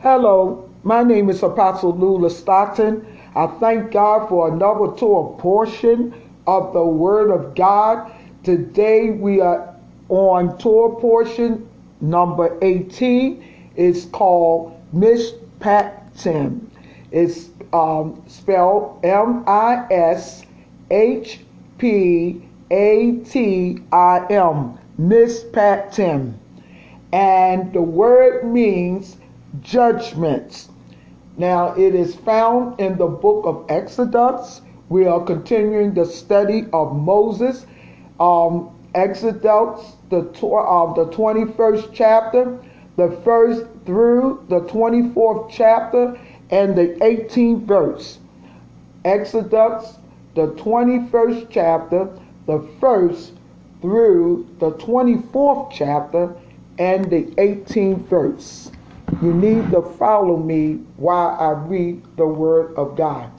Hello, my name is Apostle Lula Stockton. I thank God for another Torah portion of the Word of God. Today we are on Torah portion number 18. It's called Miss Pat Tim. It's um, spelled M I S H P A T I M. Mishpatim. And the word means judgments. Now, it is found in the book of Exodus. We are continuing the study of Moses. Um, Exodus, the, uh, the 21st chapter, the first through the 24th chapter, and the 18th verse. Exodus, the 21st chapter, the first through the 24th chapter, and the 18th verse. You need to follow me while I read the Word of God.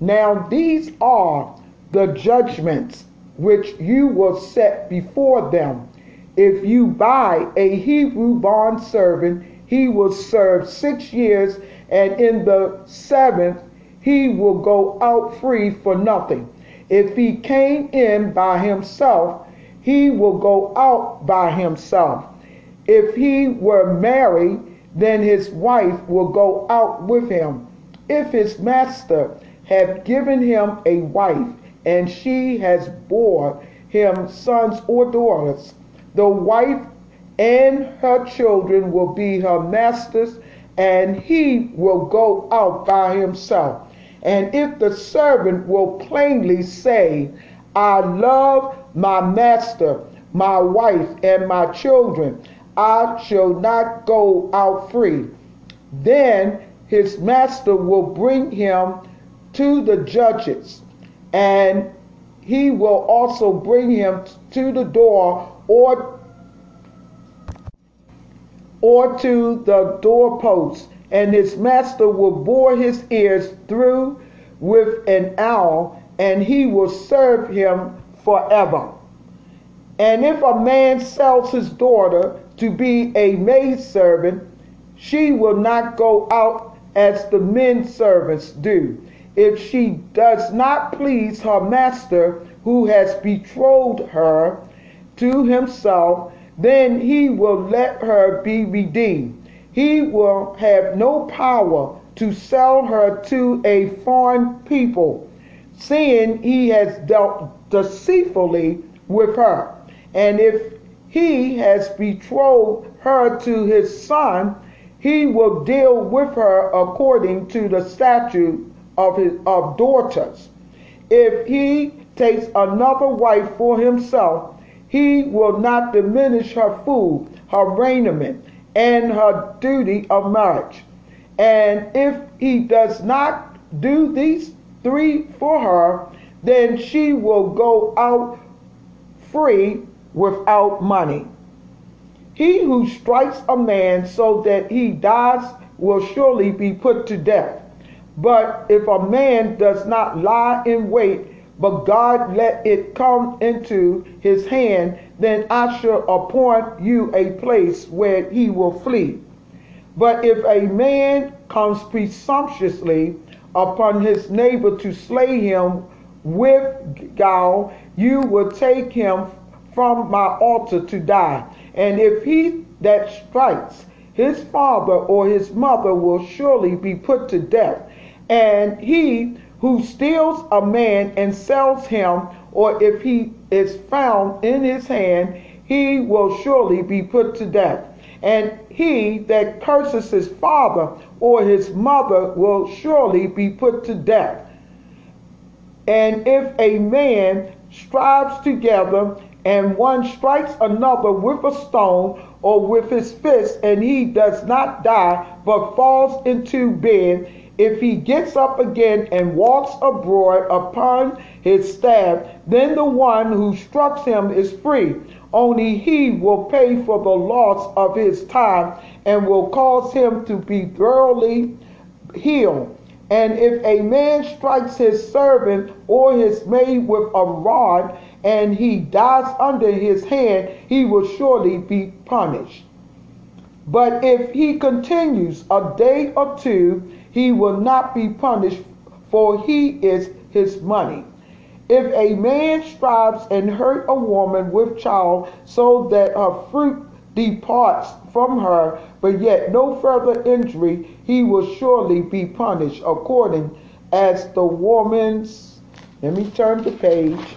Now, these are the judgments which you will set before them. If you buy a Hebrew bond servant, he will serve six years, and in the seventh, he will go out free for nothing. If he came in by himself, he will go out by himself. If he were married, then his wife will go out with him. If his master have given him a wife, and she has bore him sons or daughters, the wife and her children will be her masters, and he will go out by himself. And if the servant will plainly say, I love my master, my wife, and my children, I shall not go out free. Then his master will bring him to the judges, and he will also bring him to the door or or to the doorpost, and his master will bore his ears through with an awl, and he will serve him forever. And if a man sells his daughter to be a maidservant, she will not go out as the men servants do. If she does not please her master who has betrothed her to himself, then he will let her be redeemed. He will have no power to sell her to a foreign people, seeing he has dealt deceitfully with her. And if he has betrothed her to his son, he will deal with her according to the statute of his of daughters. If he takes another wife for himself, he will not diminish her food, her raiment, and her duty of marriage. And if he does not do these three for her, then she will go out free without money. He who strikes a man so that he dies will surely be put to death. But if a man does not lie in wait, but God let it come into his hand, then I shall appoint you a place where he will flee. But if a man comes presumptuously upon his neighbor to slay him with gall, you will take him from my altar to die. And if he that strikes his father or his mother will surely be put to death. And he who steals a man and sells him, or if he is found in his hand, he will surely be put to death. And he that curses his father or his mother will surely be put to death. And if a man strives together and one strikes another with a stone or with his fist, and he does not die, but falls into bed, if he gets up again and walks abroad upon his staff, then the one who struck him is free. Only he will pay for the loss of his time and will cause him to be thoroughly healed. And if a man strikes his servant or his maid with a rod, and he dies under his hand, he will surely be punished. But if he continues a day or two, he will not be punished, for he is his money. If a man strives and hurt a woman with child, so that her fruit departs from her, but yet no further injury, he will surely be punished according as the woman's, let me turn the page,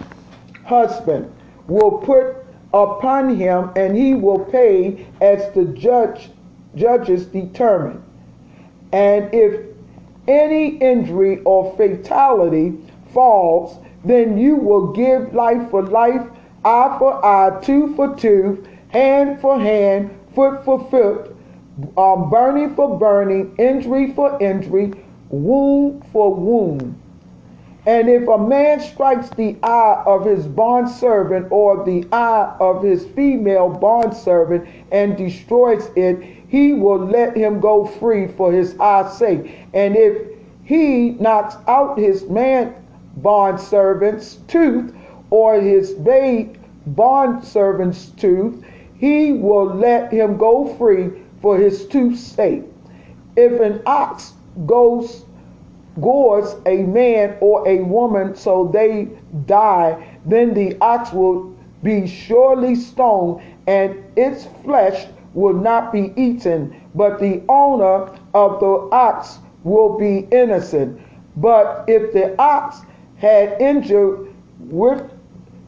husband will put upon him, and he will pay as the judge judges determine. And if any injury or fatality falls, then you will give life for life, eye for eye, tooth for tooth, hand for hand, foot for foot, um, burning for burning, injury for injury, wound for wound. And if a man strikes the eye of his bondservant or the eye of his female bondservant and destroys it, he will let him go free for his eye's sake. And if he knocks out his man bondservant's tooth or his maid bondservant's tooth, he will let him go free for his tooth's sake. If an ox goes gores a man or a woman so they die, then the ox will be surely stoned, and its flesh will not be eaten, but the owner of the ox will be innocent. But if the ox had injured with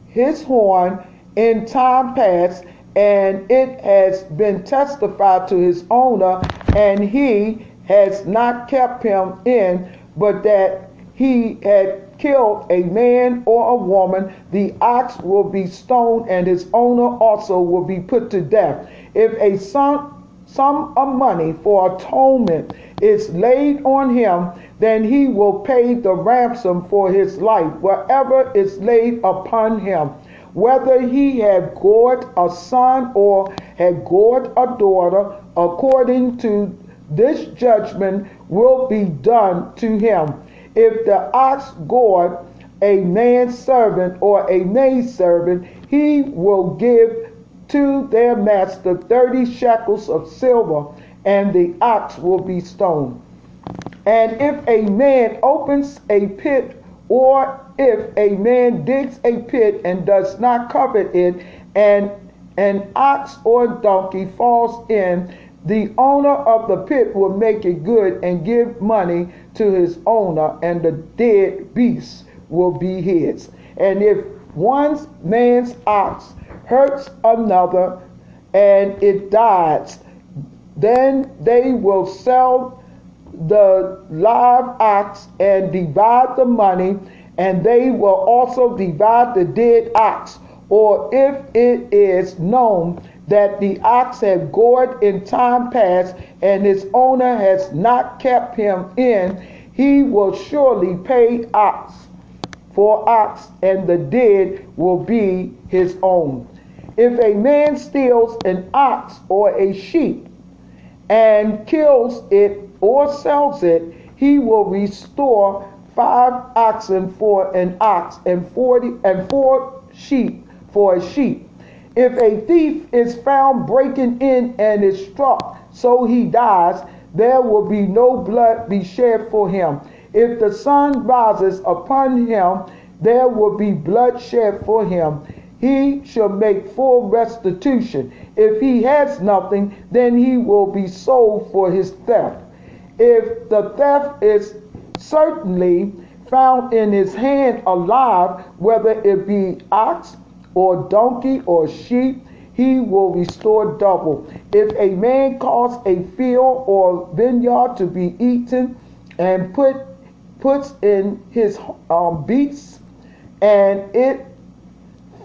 his horn in time past, and it has been testified to his owner, and he has not kept him in, but that he had killed a man or a woman, the ox will be stoned, and his owner also will be put to death. If a sum, sum of money for atonement is laid on him, then he will pay the ransom for his life, whatever is laid upon him. Whether he had gored a son or had gored a daughter, according to this judgment will be done to him. If the ox gored a man's servant or a maid servant, he will give to their master thirty shekels of silver, and the ox will be stoned. And if a man opens a pit, or if a man digs a pit and does not cover it, and an ox or donkey falls in, the owner of the pit will make it good and give money to his owner, and the dead beast will be his. And if one man's ox hurts another and it dies, then they will sell the live ox and divide the money, and they will also divide the dead ox. Or if it is known that the ox had gored in time past and its owner has not kept him in, he will surely pay ox for ox, and the dead will be his own. If a man steals an ox or a sheep and kills it or sells it, he will restore five oxen for an ox and forty and four sheep for a sheep. If a thief is found breaking in and is struck so he dies, there will be no blood be shed for him. If the sun rises upon him, there will be blood shed for him. He shall make full restitution. If he has nothing, then he will be sold for his theft. If the theft is certainly found in his hand alive, whether it be ox or donkey or sheep, he will restore double. If a man cause a field or vineyard to be eaten and put puts in his um, beasts, and it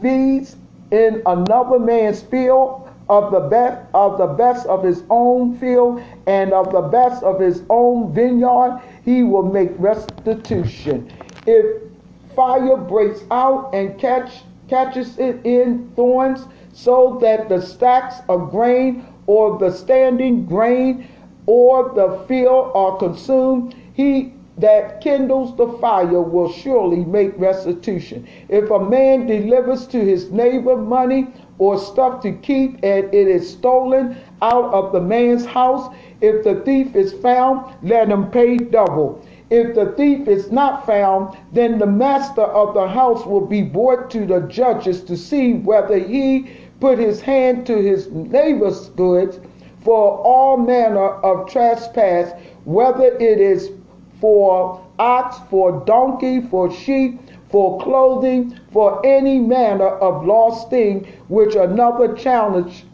feeds in another man's field of the best of the best of his own field and of the best of his own vineyard, he will make restitution. If fire breaks out and catch catches it in thorns, so that the stacks of grain or the standing grain or the field are consumed, he that kindles the fire will surely make restitution. If a man delivers to his neighbor money or stuff to keep and it is stolen out of the man's house, if the thief is found, let him pay double. If the thief is not found, then the master of the house will be brought to the judges to see whether he put his hand to his neighbor's goods for all manner of trespass, whether it is for ox, for donkey, for sheep, for clothing, for any manner of lost thing which another challenged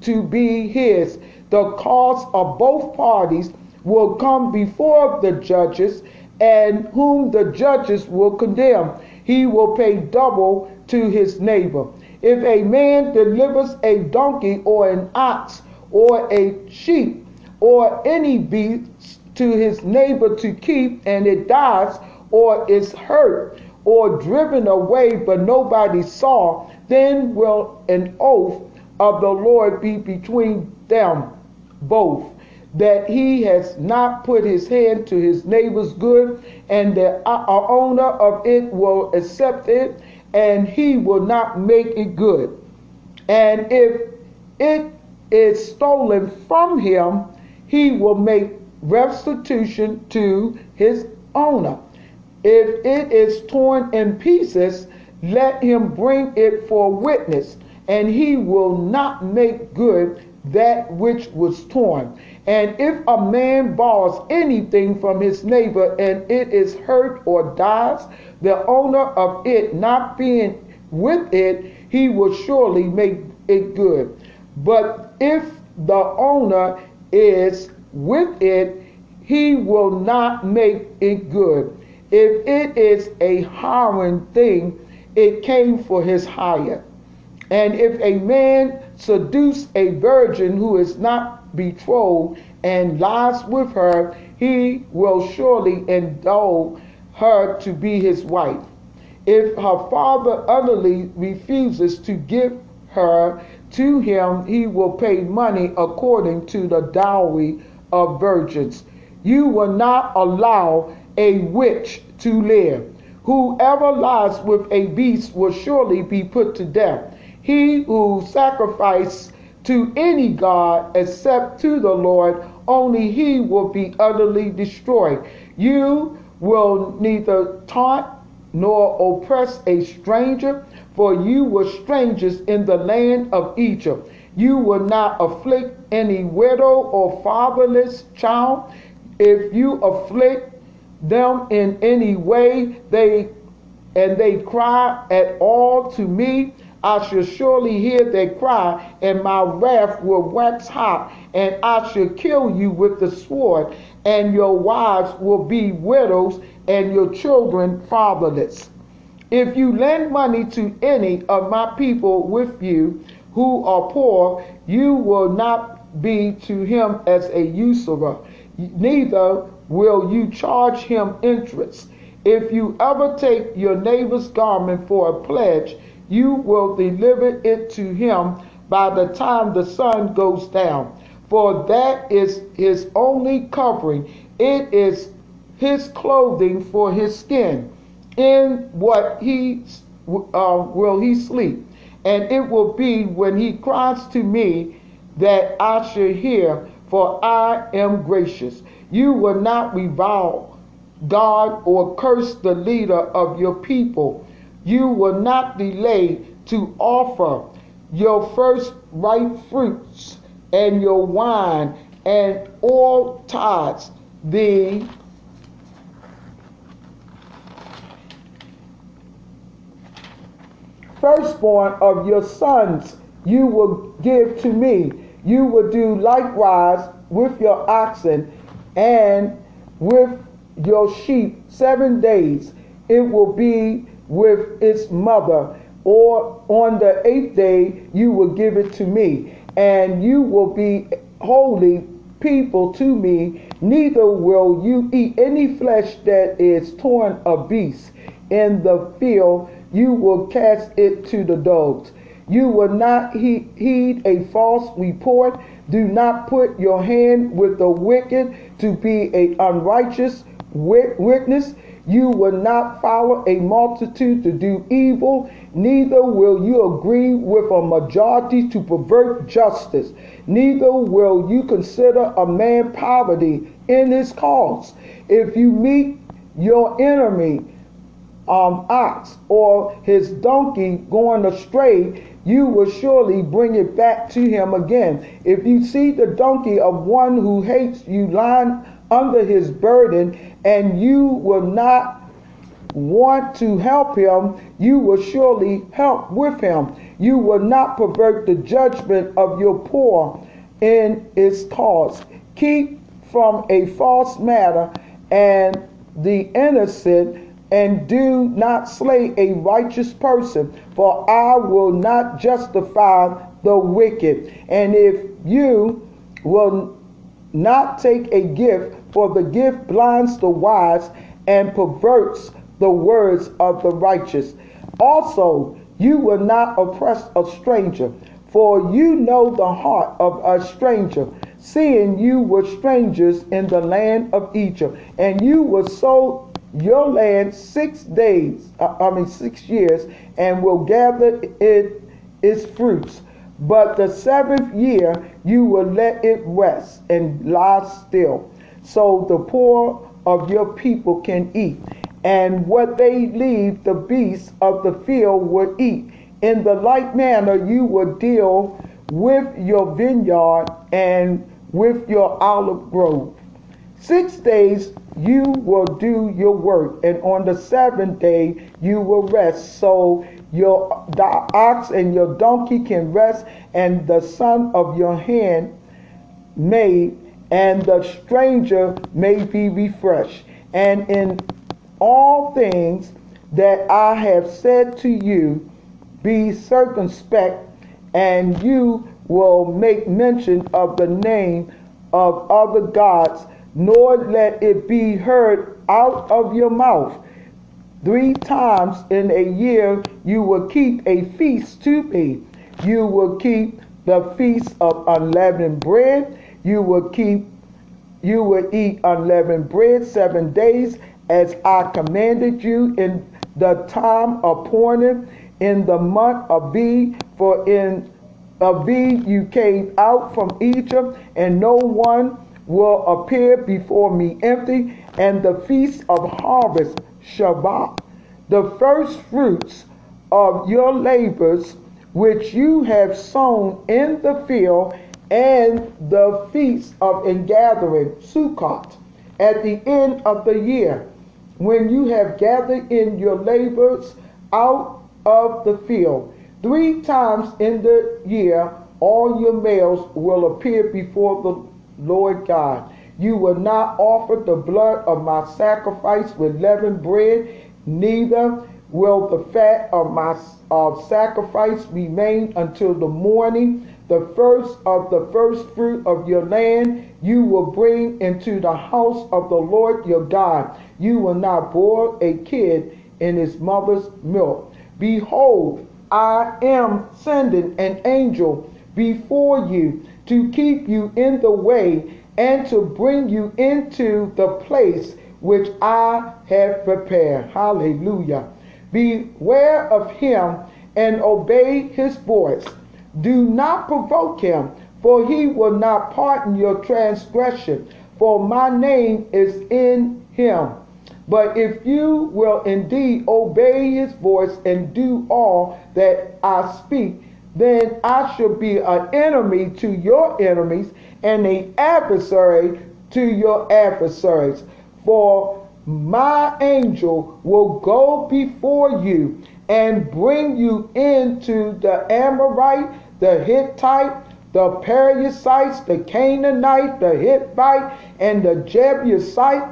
to be his. The cause of both parties will come before the judges, and whom the judges will condemn. He will pay double to his neighbor. If a man delivers a donkey or an ox or a sheep or any beast to his neighbor to keep, and it dies or is hurt or driven away, but nobody saw, then will an oath of the Lord be between them both that he has not put his hand to his neighbor's good, and the uh, uh, owner of it will accept it, and he will not make it good. And if it is stolen from him, he will make restitution to his owner. If it is torn in pieces, let him bring it for witness, and he will not make good that which was torn. And if a man borrows anything from his neighbor and it is hurt or dies, the owner of it not being with it, he will surely make it good. But if the owner is with it, he will not make it good. If it is a hiring thing, it came for his hire. And if a man seduce a virgin who is not betrothed and lies with her, he will surely endow her to be his wife. If her father utterly refuses to give her to him, he will pay money according to the dowry of virgins. You will not allow a witch to live. Whoever lies with a beast will surely be put to death. He who sacrifices to any god except to the Lord, only he will be utterly destroyed. You will neither taunt nor oppress a stranger, for you were strangers in the land of Egypt. You will not afflict any widow or fatherless child. If you afflict them in any way, they and they cry at all to me, I shall surely hear their cry, and my wrath will wax hot, and I shall kill you with the sword, and your wives will be widows, and your children fatherless. If you lend money to any of my people with you who are poor, you will not be to him as a usurer, neither will you charge him interest. If you ever take your neighbor's garment for a pledge, you will deliver it to him by the time the sun goes down. For that is his only covering, it is his clothing for his skin. In what he uh, will he sleep? And it will be when he cries to me that I shall hear, for I am gracious. You will not revile God or curse the leader of your people you will not delay to offer your first ripe fruits and your wine and all tithes, the firstborn of your sons you will give to me. You will do likewise with your oxen and with your sheep seven days. It will be with its mother, or on the eighth day you will give it to me, and you will be holy people to me, neither will you eat any flesh that is torn of beasts. In the field you will cast it to the dogs. You will not he- heed a false report. Do not put your hand with the wicked to be a unrighteous witness. You will not follow a multitude to do evil, neither will you agree with a majority to pervert justice, neither will you consider a man poverty in his cause. If you meet your enemy, um, ox or his donkey going astray, you will surely bring it back to him again. If you see the donkey of one who hates you lying under his burden, and you will not want to help him, you will surely help with him. You will not pervert the judgment of your poor in its cause. Keep from a false matter and the innocent and do not slay a righteous person, for I will not justify the wicked. And if you will not take a gift, for the gift blinds the wise and perverts the words of the righteous. Also, you will not oppress a stranger, for you know the heart of a stranger, seeing you were strangers in the land of Egypt, and you were so your land six days, uh, I mean six years, and will gather it its fruits. But the seventh year you will let it rest and lie still, so the poor of your people can eat, and what they leave the beasts of the field will eat. In the like manner you will deal with your vineyard and with your olive grove. Six days you will do your work, and on the seventh day you will rest. So your ox and your donkey can rest, and the son of your hand may, and the stranger may be refreshed. And in all things that I have said to you, be circumspect, and you will make mention of the name of other gods nor let it be heard out of your mouth. Three times in a year you will keep a feast to me. You will keep the feast of unleavened bread. You will keep you will eat unleavened bread seven days as I commanded you in the time appointed in the month of Abib, for in Abib you came out from Egypt, and no one will appear before me empty, and the feast of harvest, Shavuot, the first fruits of your labors which you have sown in the field, and the feast of ingathering, Sukkot, at the end of the year, when you have gathered in your labors out of the field. Three times in the year, all your males will appear before the Lord God. You will not offer the blood of my sacrifice with leavened bread, neither will the fat of my of sacrifice remain until the morning. The first of the first fruit of your land you will bring into the house of the Lord your God. You will not boil a kid in his mother's milk. Behold, I am sending an angel before you to keep you in the way and to bring you into the place which I have prepared. Hallelujah. Beware of him and obey his voice. Do not provoke him, for he will not pardon your transgression, for my name is in him. But if you will indeed obey his voice and do all that I speak, then I shall be an enemy to your enemies and an adversary to your adversaries. For my angel will go before you and bring you into the Amorite, the Hittite, the Perizzites, the Canaanite, the Hittite, and the Jebusite,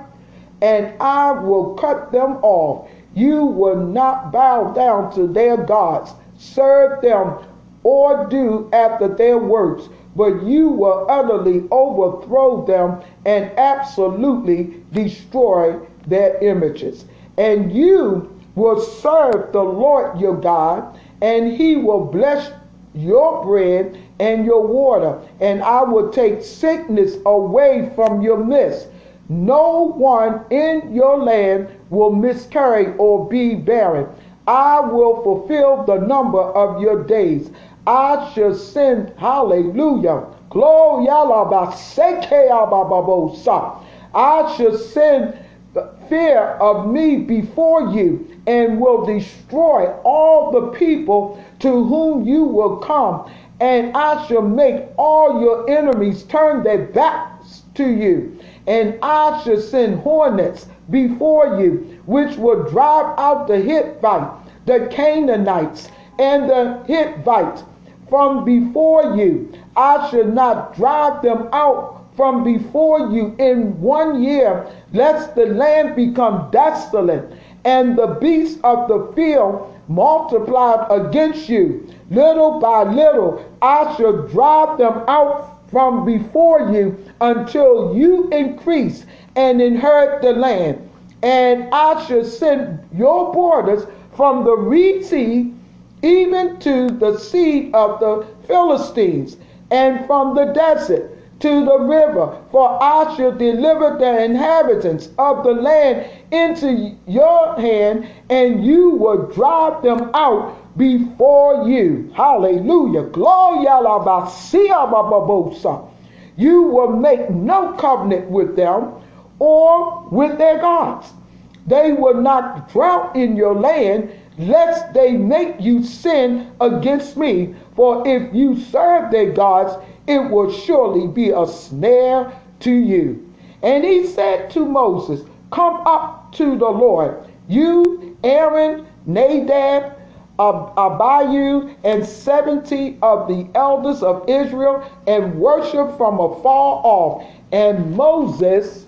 and I will cut them off. You will not bow down to their gods, serve them or do after their works, but you will utterly overthrow them and absolutely destroy their images. And you will serve the Lord your God, and he will bless your bread and your water, and I will take sickness away from your midst. No one in your land will miscarry or be barren. I will fulfill the number of your days. I shall send, hallelujah, glory, I shall send fear of me before you and will destroy all the people to whom you will come. And I shall make all your enemies turn their backs to you. And I shall send hornets before you, which will drive out the Hittite, the Canaanites, and the Hittites from before you. I shall not drive them out from before you in one year, lest the land become desolate and the beasts of the field multiplied against you. Little by little, I shall drive them out from before you until you increase and inherit the land. And I shall send your borders from the reed sea even to the sea of the Philistines, and from the desert to the river, for I shall deliver the inhabitants of the land into your hand, and you will drive them out before you. Hallelujah. Gloria You will make no covenant with them or with their gods. They will not dwell in your land, lest they make you sin against me. For if you serve their gods, it will surely be a snare to you. And he said to Moses, Come up to the Lord, you, Aaron, Nadab, Abihu, and 70 of the elders of Israel, and worship from afar off. And Moses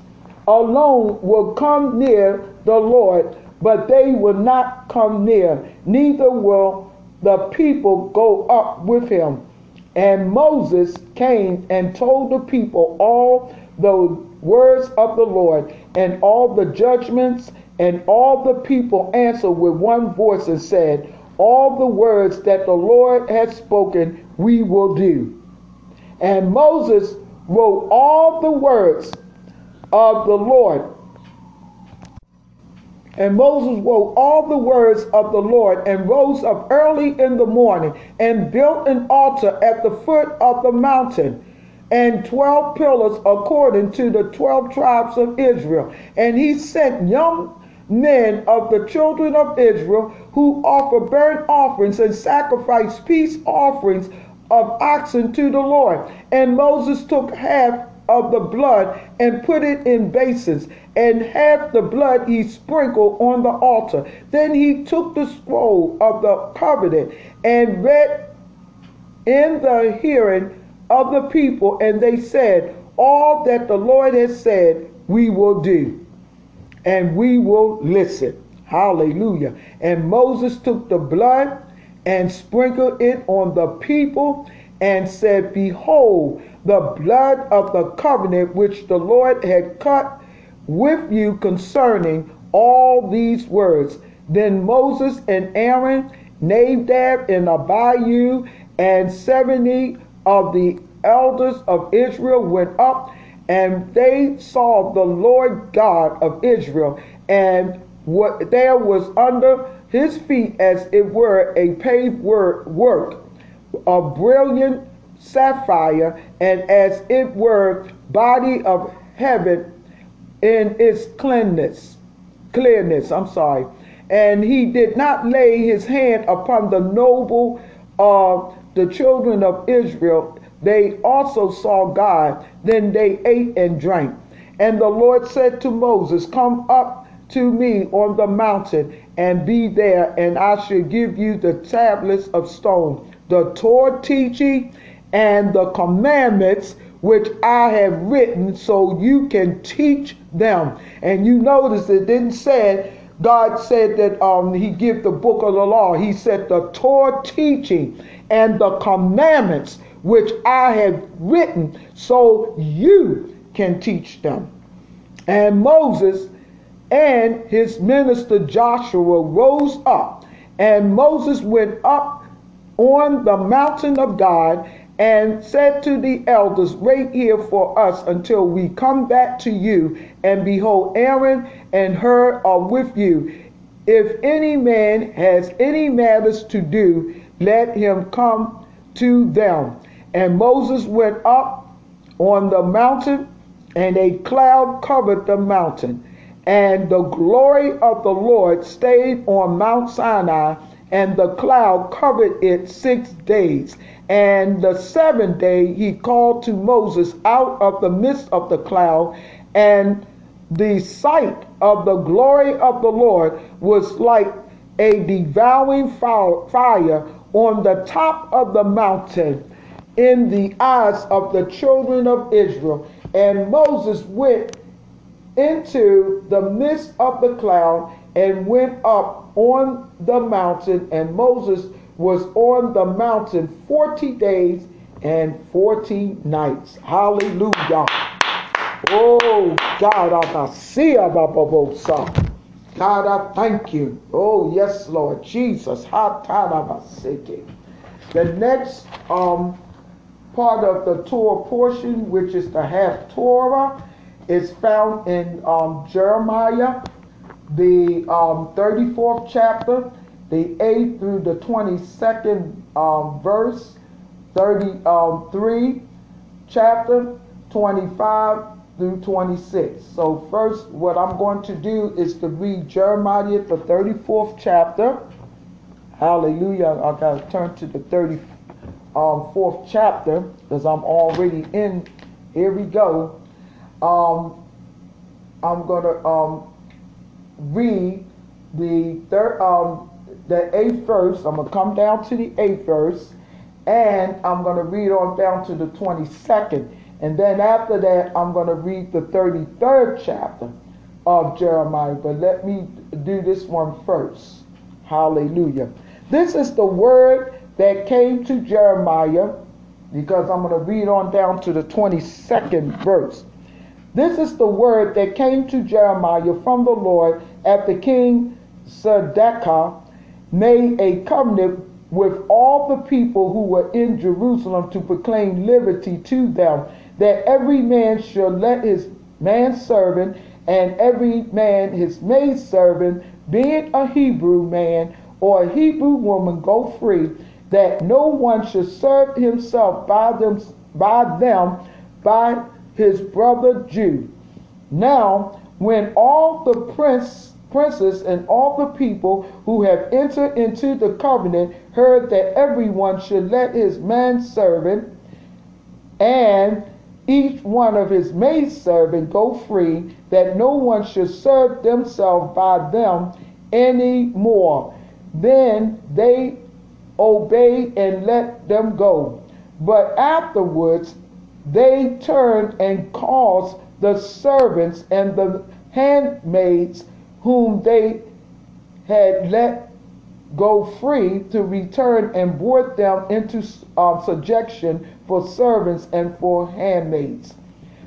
alone will come near the Lord, but they will not come near, neither will the people go up with him. And Moses came and told the people all the words of the Lord and all the judgments, and all the people answered with one voice and said, All the words that the Lord has spoken, we will do. And Moses wrote all the words of the Lord and Moses wrote all the words of the Lord and rose up early in the morning and built an altar at the foot of the mountain and 12 pillars according to the 12 tribes of Israel. And he sent young men of the children of Israel who offer burnt offerings and sacrifice peace offerings of oxen to the Lord. And Moses took half of the blood and put it in basins, and half the blood he sprinkled on the altar. Then he took the scroll of the covenant and read in the hearing of the people, and they said, All that the Lord has said, we will do, and we will listen. Hallelujah. And Moses took the blood and sprinkled it on the people and said, Behold, the blood of the covenant which the Lord had cut with you concerning all these words. Then Moses and Aaron, Nadab and Abihu, and 70 of the elders of Israel went up, and they saw the Lord God of Israel, and what there was under his feet as it were a paved work, a brilliant sapphire, and as it were body of heaven in its cleanness. Clearness, I'm sorry. And he did not lay his hand upon the noble of the children of Israel. They also saw God. Then they ate and drank. And the Lord said to Moses, Come up to me on the mountain and be there, and I shall give you the tablets of stone, the Torah teaching and the commandments which I have written so you can teach them. And you notice it didn't say God said that um, he give the book of the law. He said the Torah teaching and the commandments which I have written so you can teach them. And Moses and his minister Joshua rose up, and Moses went up on the mountain of God and said to the elders, Wait here for us until we come back to you. And behold, Aaron and Hur are with you. If any man has any matters to do, let him come to them. And Moses went up on the mountain, and a cloud covered the mountain. And the glory of the Lord stayed on Mount Sinai, and the cloud covered it six days. And the seventh day he called to Moses out of the midst of the cloud, and the sight of the glory of the Lord was like a devouring fire on the top of the mountain in the eyes of the children of Israel. And Moses went into the midst of the cloud and went up on the mountain, and Moses was on the mountain 40 days and 40 nights. Hallelujah. Oh, God, I see God, I thank you. Oh, yes, Lord Jesus. The next um, part of the Torah portion, which is the Haftorah, is found in um, Jeremiah, the um, 34th chapter, the 8th through the 22nd um, verse, 33 um, chapter, 25 through 26. So, first, what I'm going to do is to read Jeremiah, the 34th chapter. Hallelujah. I got to turn to the 34th um, chapter because I'm already in. Here we go. Um, I'm going to um, read the third, the eighth verse. I'm going to come down to the eighth verse, and I'm going to read on down to the 22nd. And then after that, I'm going to read the 33rd chapter of Jeremiah. But let me do this one first. Hallelujah. This is the word that came to Jeremiah, because I'm going to read on down to the 22nd verse. This is the word that came to Jeremiah from the Lord after King Zedekiah made a covenant with all the people who were in Jerusalem to proclaim liberty to them, that every man should let his manservant and every man his maidservant, being a Hebrew man or a Hebrew woman, go free, that no one should serve himself by them by them by his brother Jew. Now, when all the prince princes and all the people who have entered into the covenant heard that everyone should let his manservant and each one of his maidservant go free, that no one should serve themselves by them any more. Then they obeyed and let them go. But afterwards they turned and caused the servants and the handmaids whom they had let go free to return and brought them into uh, subjection for servants and for handmaids.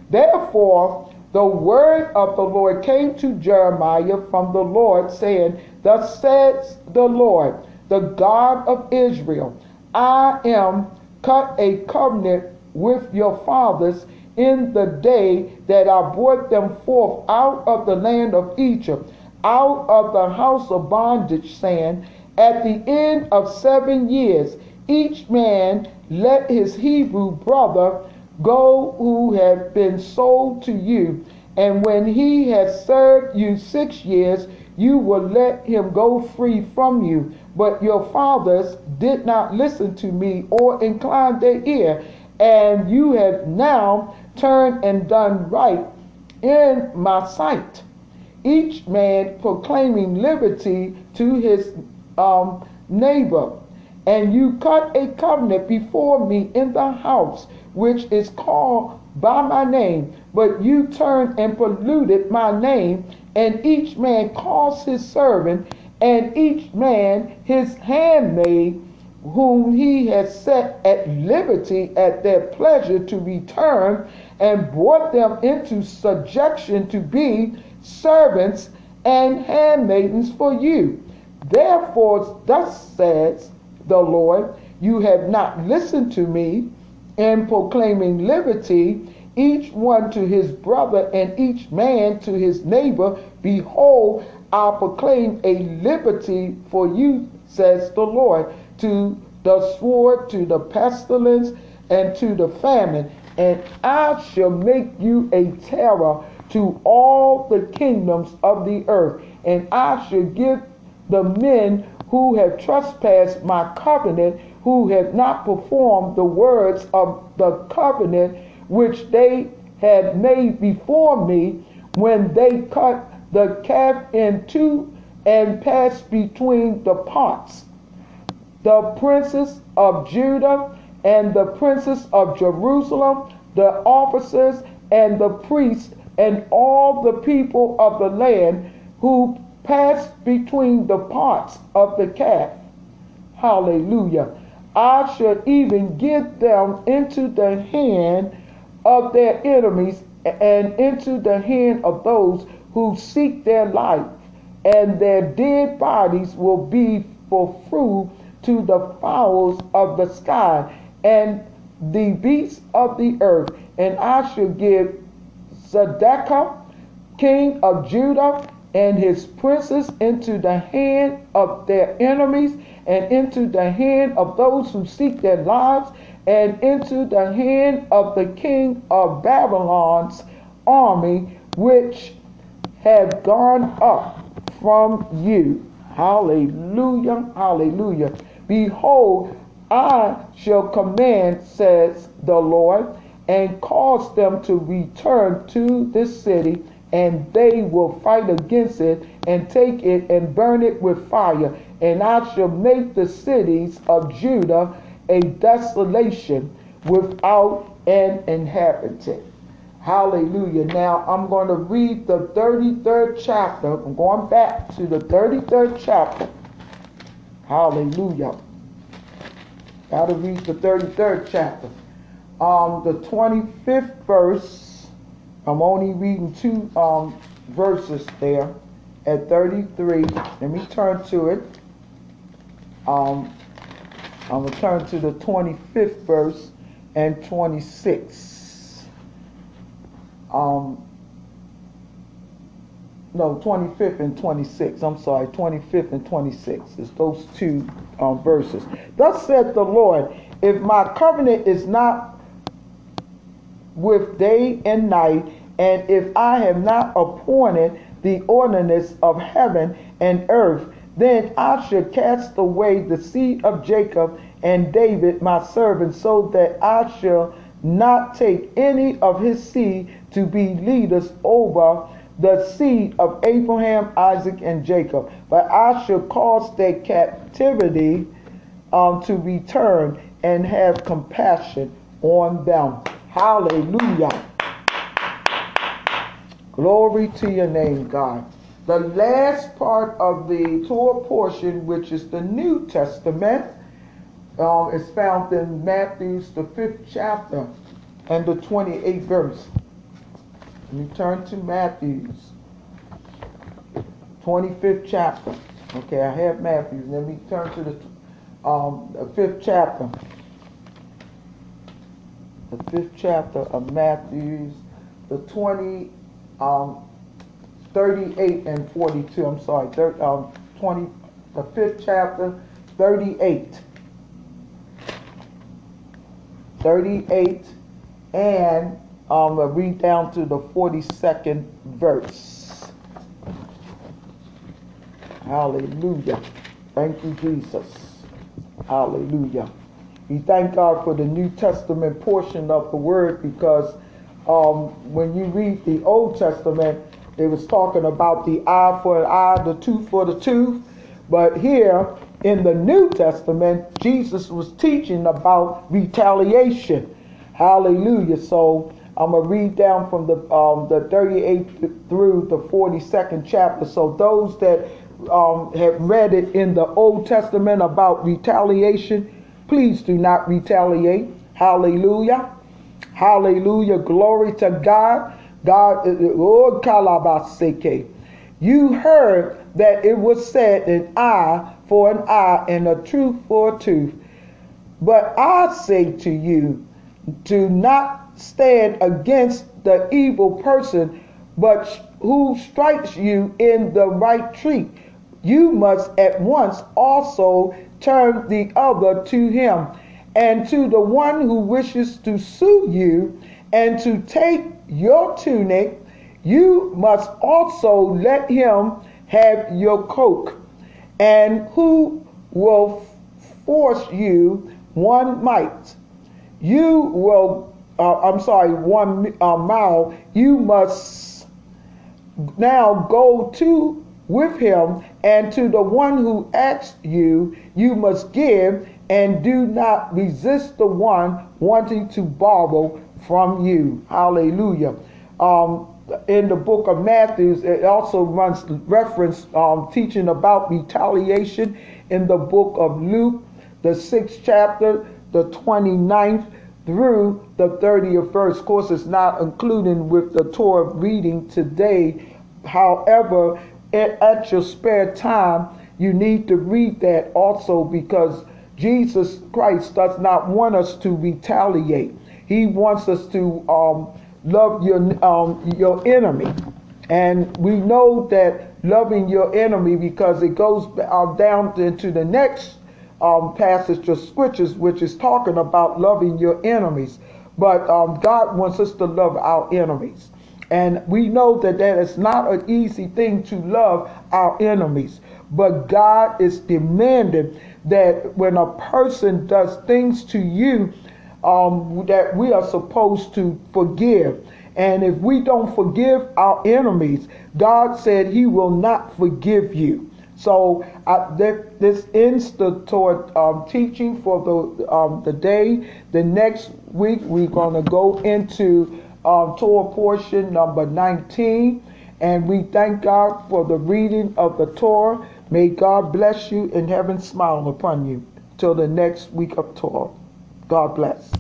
Therefore, the word of the Lord came to Jeremiah from the Lord, saying, Thus says the Lord, the God of Israel, I am cut a covenant with your fathers in the day that I brought them forth out of the land of Egypt out of the house of bondage, saying, At the end of seven years, each man let his Hebrew brother go who had been sold to you. And when he has served you six years, you will let him go free from you. But your fathers did not listen to me or incline their ear, and you have now turned and done right in my sight each man proclaiming liberty to his um, neighbor. And you cut a covenant before me in the house, which is called by my name. But you turned and polluted my name, and each man calls his servant, and each man his handmaid, whom he has set at liberty at their pleasure to return, and brought them into subjection to be servants and handmaidens for you. Therefore, thus says the Lord, you have not listened to me, in proclaiming liberty, each one to his brother and each man to his neighbor, behold, I proclaim a liberty for you, says the Lord, to the sword, to the pestilence, and to the famine. And I shall make you a terror to all the kingdoms of the earth. And I shall give the men who have trespassed my covenant, who have not performed the words of the covenant which they had made before me, when they cut the calf in two and passed between the parts. The princes of Judah and the princes of Jerusalem, the officers and the priests, and all the people of the land who passed between the parts of the calf. Hallelujah. I shall even give them into the hand of their enemies and into the hand of those who seek their life, and their dead bodies will be for food to the fowls of the sky and the beasts of the earth. And I shall give Zedekiah, king of Judah, and his princes into the hand of their enemies, and into the hand of those who seek their lives, and into the hand of the king of Babylon's army, which have gone up from you. Hallelujah, hallelujah. Behold, I shall command, says the Lord, and cause them to return to this city, and they will fight against it, and take it, and burn it with fire. And I shall make the cities of Judah a desolation without an inhabitant. Hallelujah. Now I'm going to read the 33rd chapter. I'm going back to the 33rd chapter. Hallelujah. Got to read the 33rd chapter. Um, the 25th verse. I'm only reading two um, verses there at 33. Let me turn to it. Um, I'm going to turn to the 25th verse and 26 um, no, 25th and 26. I'm sorry, 25th and 26. It's those two um, verses. Thus said the Lord, if my covenant is not with day and night, and if I have not appointed the ordinance of heaven and earth, then I shall cast away the seed of Jacob and David my servant, so that I shall not take any of his seed to be leaders over the seed of Abraham, Isaac, and Jacob. But I shall cause their captivity um, to return and have compassion on them. Hallelujah. Glory to your name, God. The last part of the Torah portion, which is the New Testament, um, is found in Matthew's the fifth chapter and the 28th verse. Let me turn to Matthew's 25th chapter. Okay, I have Matthew's. Let me turn to the, um, the fifth chapter. The fifth chapter of Matthew's, the 20, um, 38 and 42. I'm sorry, thir- um, 20, the fifth chapter, 38. 38 and um, I'll read down to the 42nd verse. Hallelujah. Thank you, Jesus. Hallelujah. We thank God for the New Testament portion of the word because um, when you read the Old Testament, it was talking about the eye for an eye, the tooth for the tooth. But here in the New Testament, Jesus was teaching about retaliation. Hallelujah. So I'm gonna read down from the um, the 38th through the 42nd chapter. So those that um, have read it in the Old Testament about retaliation, please do not retaliate. Hallelujah. Hallelujah. Glory to God. God, Lord Kalabaseke. You heard that it was said an eye for an eye and a tooth for a tooth. But I say to you, Do not stand against the evil person, but who strikes you in the right cheek. You must at once also turn the other to him. And to the one who wishes to sue you and to take your tunic, you must also let him have your coat. And who will force you one mite? You will, uh, I'm sorry, one uh, mile. You must now go to with him, and to the one who asks you, you must give, and do not resist the one wanting to borrow from you. Hallelujah. Um, in the book of Matthew, it also runs reference um, teaching about retaliation in the book of Luke, the sixth chapter, the 29th through the 30th verse. Of course, it's not including with the Torah reading today. However, at your spare time, you need to read that also because Jesus Christ does not want us to retaliate. He wants us to um, love your um, your enemy, and we know that loving your enemy because it goes uh, down into the next um, passage of scriptures, which is talking about loving your enemies. But um, God wants us to love our enemies. And we know that that is not an easy thing to love our enemies. But God is demanding that when a person does things to you, um, that we are supposed to forgive. And if we don't forgive our enemies, God said He will not forgive you. So uh, this ends the Torah um, teaching for the um, the day. The next week we're going to go into um, Torah portion number 19, and we thank God for the reading of the Torah. May God bless you and heaven smile upon you till the next week of Torah. God bless.